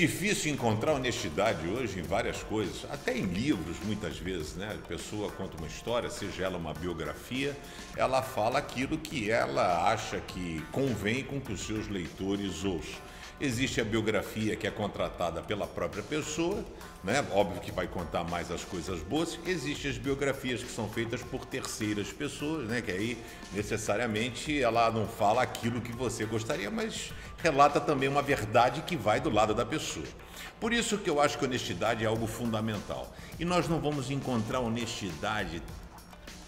difícil encontrar honestidade hoje em várias coisas, até em livros muitas vezes, né? A pessoa conta uma história, seja ela uma biografia, ela fala aquilo que ela acha que convém com que os seus leitores ouçam. Existe a biografia que é contratada pela própria pessoa, né? Óbvio que vai contar mais as coisas boas. Existem as biografias que são feitas por terceiras pessoas, né? Que aí necessariamente ela não fala aquilo que você gostaria, mas relata também uma verdade que vai do lado da pessoa. Por isso que eu acho que honestidade é algo fundamental. E nós não vamos encontrar honestidade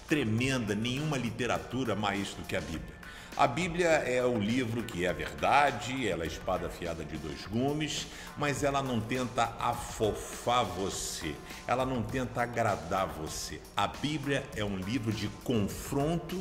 tremenda, nenhuma literatura mais do que a Bíblia. A Bíblia é o livro que é a verdade, ela é espada afiada de dois gumes, mas ela não tenta afofar você, ela não tenta agradar você. A Bíblia é um livro de confronto,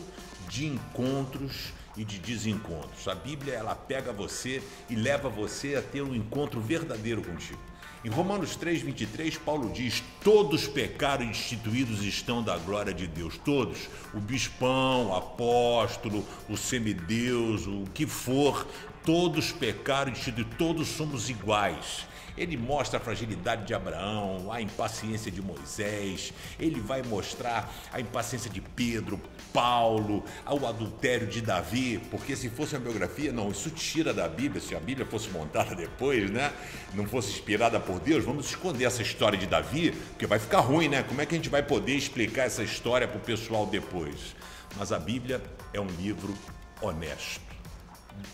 de encontros e de desencontros. A Bíblia ela pega você e leva você a ter um encontro verdadeiro contigo. Em Romanos 3,23, Paulo diz: Todos pecaram e destituídos estão da glória de Deus. Todos. O bispão, o apóstolo, o semideus, o que for, todos pecaram e destituídos, todos somos iguais. Ele mostra a fragilidade de Abraão, a impaciência de Moisés, ele vai mostrar a impaciência de Pedro, Paulo, o adultério de Davi, porque se fosse uma biografia, não, isso tira da Bíblia, se a Bíblia fosse montada depois, né? Não fosse inspirada por Deus, vamos esconder essa história de Davi, porque vai ficar ruim, né? Como é que a gente vai poder explicar essa história para o pessoal depois? Mas a Bíblia é um livro honesto.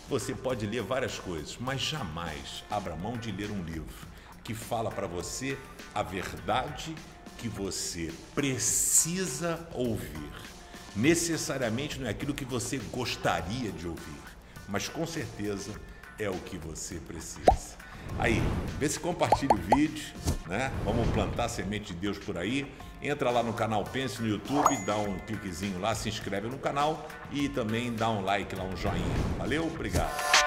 Você pode ler várias coisas, mas jamais abra mão de ler um livro que fala para você a verdade que você precisa ouvir. Necessariamente não é aquilo que você gostaria de ouvir, mas com certeza é o que você precisa. Aí, vê se compartilha o vídeo, né? Vamos plantar semente de Deus por aí. Entra lá no canal Pense no YouTube, dá um cliquezinho lá, se inscreve no canal e também dá um like lá, um joinha. Valeu, obrigado.